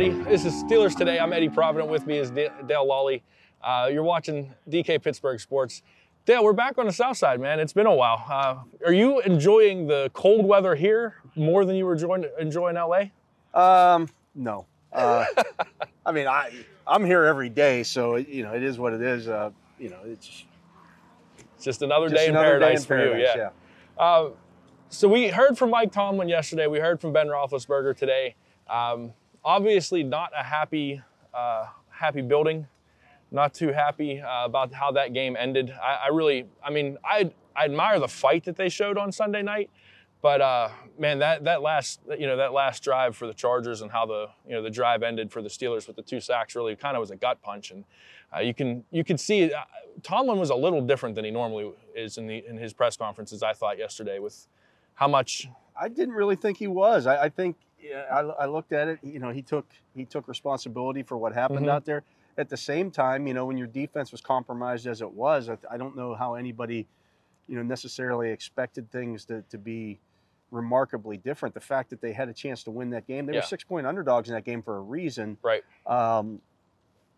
Everybody, this is Steelers Today. I'm Eddie Provident. With me is Dale Lolley. Uh, you're watching DK Pittsburgh Sports. Dale, we're back on the south side, man. It's been a while. Uh, are you enjoying the cold weather here more than you were enjoying, enjoying LA? Um, no. Uh, I mean, I I'm here every day, so you know it is what it is. Uh, you know, it's It's just another just day in another paradise day in for you. paradise, Yeah. Uh, so we heard from Mike Tomlin yesterday. We heard from Ben Roethlisberger today. Um, obviously, not a happy, uh, happy building. Not too happy uh, about how that game ended. I, I really, I mean, I, I admire the fight that they showed on Sunday night, but uh, man, that that last, you know, that last drive for the Chargers and how the, you know, the drive ended for the Steelers with the two sacks really kind of was a gut punch, and uh, you can you can see uh, Tomlin was a little different than he normally is in the in his press conferences. I thought yesterday with how much I didn't really think he was. I, I think I, I looked at it. You know, he took he took responsibility for what happened Mhm. out there. At the same time, you know, when your defense was compromised as it was, I, I don't know how anybody, you know, necessarily expected things to, to be remarkably different. The fact that they had a chance to win that game, they Yeah. were six point underdogs in that game for a reason. right. Um,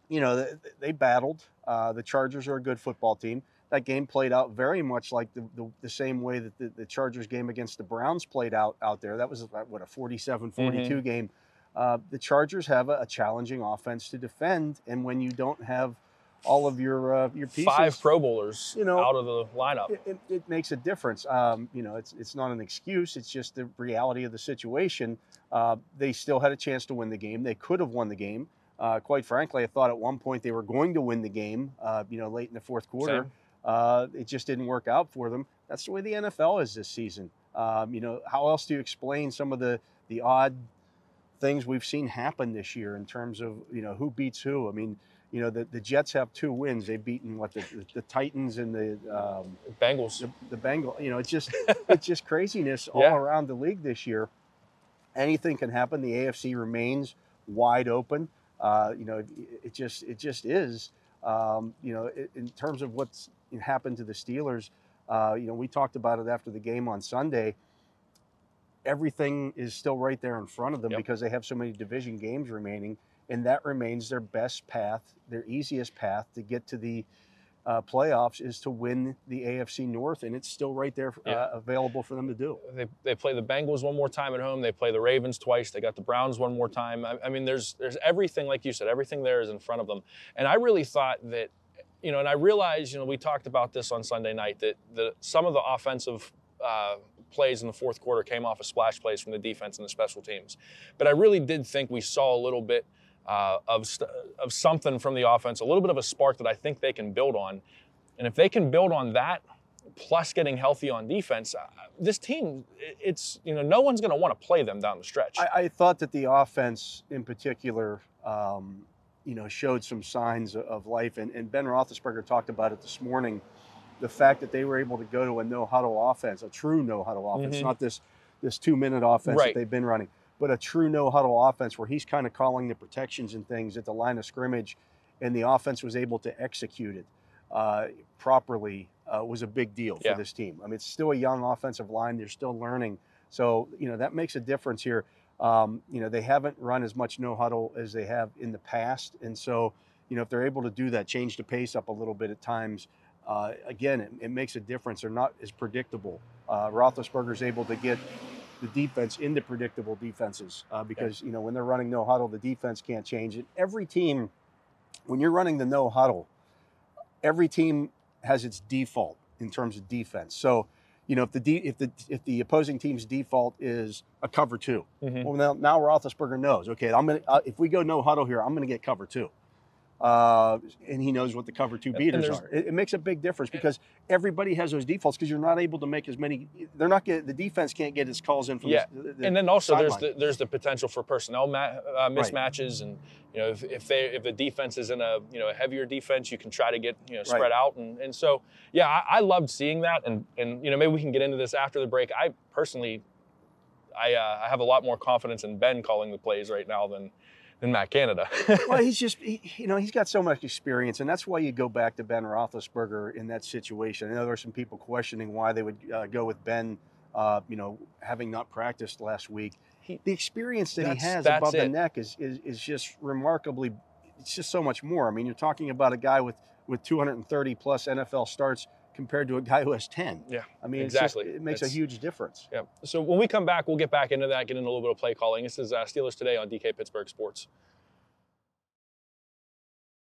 you know, they, they battled. Uh, the Chargers are a good football team. That game played out very much like the, the, the same way that the, the Chargers game against the Browns played out out there. That was, what, a 47 42 game. Uh, the Chargers have a, a challenging offense to defend, and when you don't have all of your uh, your pieces, Five Pro Bowlers you know, out of the lineup. it, it, it makes a difference. Um, you know, it's it's not an excuse. It's just the reality of the situation. Uh, they still had a chance to win the game. They could have won the game. Uh, quite frankly, I thought at one point they were going to win the game. Uh, you know, late in the fourth quarter, Same. Uh, it just didn't work out for them. That's the way the NFL is this season. Um, you know, how else do you explain some of the the odd things we've seen happen this year in terms of you know who beats who? I mean. You know the, the Jets have two wins. They've beaten what the, the, the Titans and the um, Bengals. the, the Bengal. You know, it's just it's just craziness all Yeah. around the league this year. Anything can happen. The AFC remains wide open. Uh, you know, it, it just it just is. Um, you know, i- in terms of what's happened to the Steelers, uh, you know, we talked about it after the game on Sunday. Everything is still right there in front of them Yep. because they have so many division games remaining, and that remains their best path, their easiest path to get to the uh, playoffs is to win the AFC North, and it's still right there uh, Yeah. available for them to do. They, they play the Bengals one more time at home. They play the Ravens twice. They got the Browns one more time. I, I mean, there's there's everything, like you said, everything there is in front of them. And I really thought that, you know, and I realized, you know, we talked about this on Sunday night that the, some of the offensive uh, plays in the fourth quarter came off of splash plays from the defense and the special teams. But I really did think we saw a little bit uh, of st- of something from the offense, a little bit of a spark that I think they can build on. And if they can build on that, plus getting healthy on defense, uh, this team, it's you know, no one's going to want to play them down the stretch. I, I thought that the offense, in particular, um, you know, showed some signs of- life, and, and Ben Roethlisberger talked about it this morning. The fact that they were able to go to a no huddle offense, a true no huddle offense, Mhm. not this this two minute offense Right. that they've been running, but a true no huddle offense where he's kind of calling the protections and things at the line of scrimmage, and the offense was able to execute it uh, properly uh, was a big deal for Yeah. this team. I mean, it's still a young offensive line; they're still learning, so you know that makes a difference here. Um, you know, they haven't run as much no huddle as they have in the past, and so you know if they're able to do that, change the pace up a little bit at times. uh, again, it, it, makes a difference. They're not as predictable. Uh, Roethlisberger's able to get the defense into predictable defenses uh, because you know when they're running no huddle, the defense can't change it. Every team, when you're running the no huddle, every team has its default in terms of defense. So, you know, if the de- if the if the opposing team's default is a cover 2 mm-hmm. well now now Roethlisberger knows. Okay, I'm gonna uh, if we go no huddle here, I'm gonna get cover two uh, and he knows what the cover two beaters are. It, it, makes a big difference because everybody has those defaults because you're not able to make as many. They're not get the defense can't get its calls in from yeah, the, the and then also there's the, there's the potential for personnel ma- uh, mismatches, right. and you know if, if they if the defense is in a you know a heavier defense, you can try to get you know spread right. out, and and so yeah, I, I, loved seeing that, and and you know maybe we can get into this after the break. I personally. I, uh, I have a lot more confidence in Ben calling the plays right now than than Matt Canada. well, he's just, he, you know, he's got so much experience, and that's why you go back to Ben Roethlisberger in that situation. I know there are some people questioning why they would uh, go with Ben, uh, you know, having not practiced last week. He, the experience that he has above it. the neck is, is, is just remarkably, it's just so much more. I mean, you're talking about a guy with, with 230 plus NFL starts compared to a guy who has 10. Yeah. I mean, exactly. Just, it makes it's, a huge difference. Yeah. So when we come back, we'll get back into that, get into a little bit of play calling. This is uh, Steelers Today on DK Pittsburgh Sports.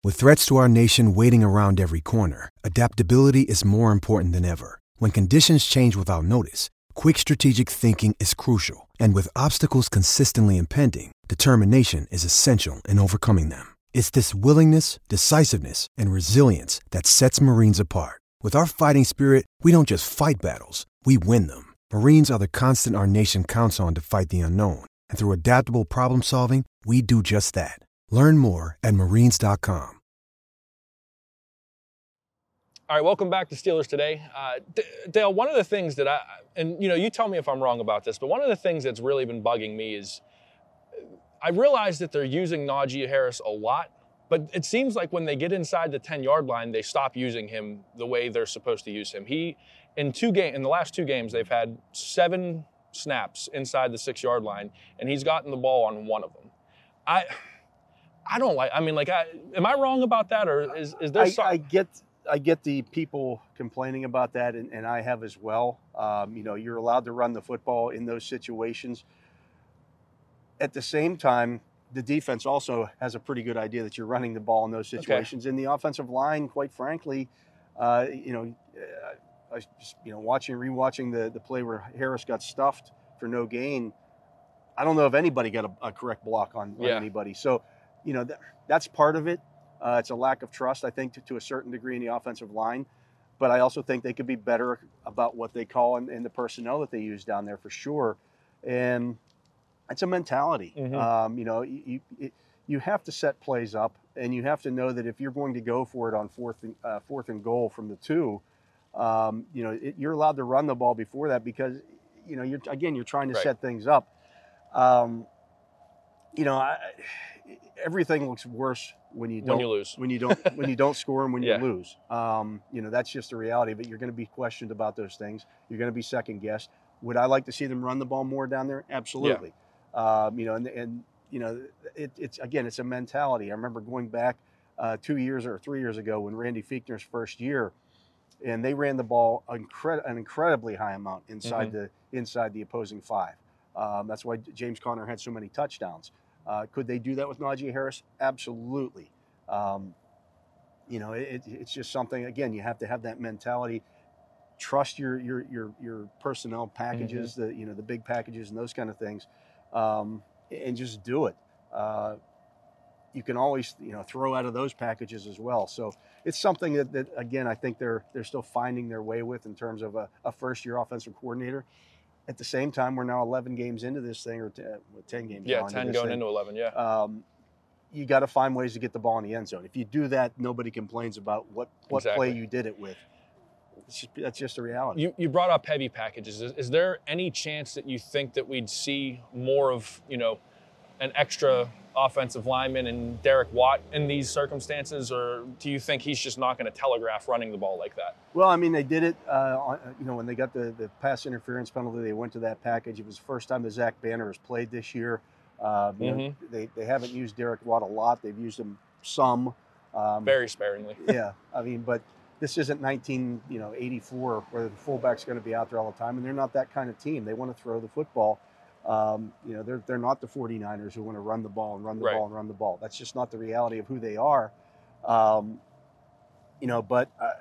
With threats to our nation waiting around every corner, adaptability is more important than ever. When conditions change without notice, quick strategic thinking is crucial. And with obstacles consistently impending, determination is essential in overcoming them. It's this willingness, decisiveness, and resilience that sets Marines apart. With our fighting spirit, we don't just fight battles, we win them. Marines are the constant our nation counts on to fight the unknown. And through adaptable problem solving, we do just that. Learn more at marines.com. All right, welcome back to Steelers today. Uh, D- Dale, one of the things that I, and you know, you tell me if I'm wrong about this, but one of the things that's really been bugging me is I realize that they're using Najee Harris a lot but it seems like when they get inside the 10 yard line, they stop using him the way they're supposed to use him. He, in two game, in the last two games, they've had seven snaps inside the six yard line, and he's gotten the ball on one of them. I, I don't like. I mean, like, I, am I wrong about that, or is is there? I, some... I get I get the people complaining about that, and, and I have as well. Um, you know, you're allowed to run the football in those situations. At the same time, the defense also has a pretty good idea that you're running the ball in those situations. Okay. And the offensive line, quite frankly, uh, you know, uh, I just, you know, watching, rewatching the, the play where Harris got stuffed for no gain. I don't know if anybody got a, a correct block on, on yeah. anybody. So, you know, that, that's part of it. Uh, it's a lack of trust, I think, to, to, a certain degree in the offensive line. But I also think they could be better about what they call and, and the personnel that they use down there for sure. And it's a mentality. Mm-hmm. Um, you know, you, you, you have to set plays up, and you have to know that if you're going to go for it on fourth and, uh, fourth and goal from the two, um, you know, it, you're allowed to run the ball before that because, you know, you're again you're trying to right. set things up. Um, you know, I, everything looks worse when you don't when you lose when you don't when you don't score and when yeah. you lose. Um, you know, that's just the reality. But you're going to be questioned about those things. You're going to be second guessed. Would I like to see them run the ball more down there? Absolutely. Yeah. Um, you know, and, and you know, it, it's again, it's a mentality. I remember going back uh, two years or three years ago when Randy Fichtner's first year, and they ran the ball incred- an incredibly high amount inside mm-hmm. the inside the opposing five. Um, that's why James Conner had so many touchdowns. Uh, could they do that with Najee Harris? Absolutely. Um, you know, it, it's just something. Again, you have to have that mentality. Trust your your your your personnel packages, mm-hmm. the you know the big packages and those kind of things um, and just do it. Uh, you can always you know throw out of those packages as well. So it's something that, that again I think they're they're still finding their way with in terms of a, a first year offensive coordinator. At the same time, we're now 11 games into this thing, or 10, 10 games. Yeah, 10 going thing. into 11. Yeah. Um, you got to find ways to get the ball in the end zone. If you do that, nobody complains about what what exactly. play you did it with. Just, that's just a reality. You, you brought up heavy packages. Is, is, there any chance that you think that we'd see more of, you know, an extra offensive lineman and Derek Watt in these circumstances, or do you think he's just not going to telegraph running the ball like that? Well, I mean, they did it. Uh, you know, when they got the, the pass interference penalty, they went to that package. It was the first time that Zach Banner has played this year. Uh, mm-hmm. know, they they haven't used Derek Watt a lot. They've used him some. Um, Very sparingly. yeah, I mean, but this isn't 19, you know, 84 where the fullback's going to be out there all the time, and they're not that kind of team. They want to throw the football. Um, you know, they're they're not the 49ers who want to run the ball and run the Right. ball and run the ball. That's just not the reality of who they are. Um, you know, but uh,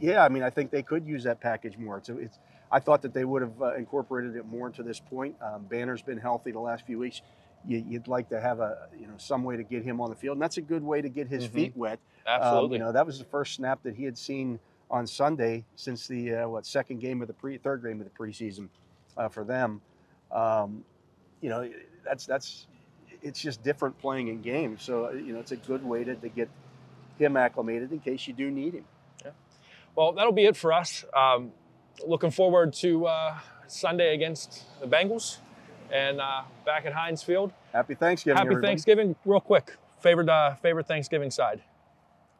yeah, I mean, I think they could use that package more. So it's. I thought that they would have uh, incorporated it more to this point. Um, Banner's been healthy the last few weeks. You, you'd like to have a you know some way to get him on the field, and that's a good way to get his Mhm. feet wet. Um, Absolutely. you know, that was the first snap that he had seen on Sunday since the uh, what second game of the pre third game of the preseason uh, for them. Um, you know, that's that's it's just different playing in games. So uh, you know, it's a good way to, to get him acclimated in case you do need him. Yeah. Well, that'll be it for us. Um, looking forward to uh, Sunday against the Bengals and uh, back at Heinz Field. Happy Thanksgiving, Happy everybody. Thanksgiving, real quick. Favorite uh, favorite Thanksgiving side?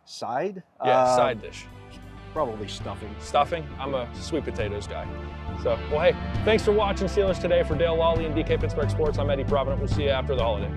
Side? Yeah, Uh, side dish. Probably stuffing. Stuffing. I'm a sweet potatoes guy. So, well, hey, thanks for watching Steelers today. For Dale Lolley and DK Pittsburgh Sports, I'm Eddie Provident. We'll see you after the holiday.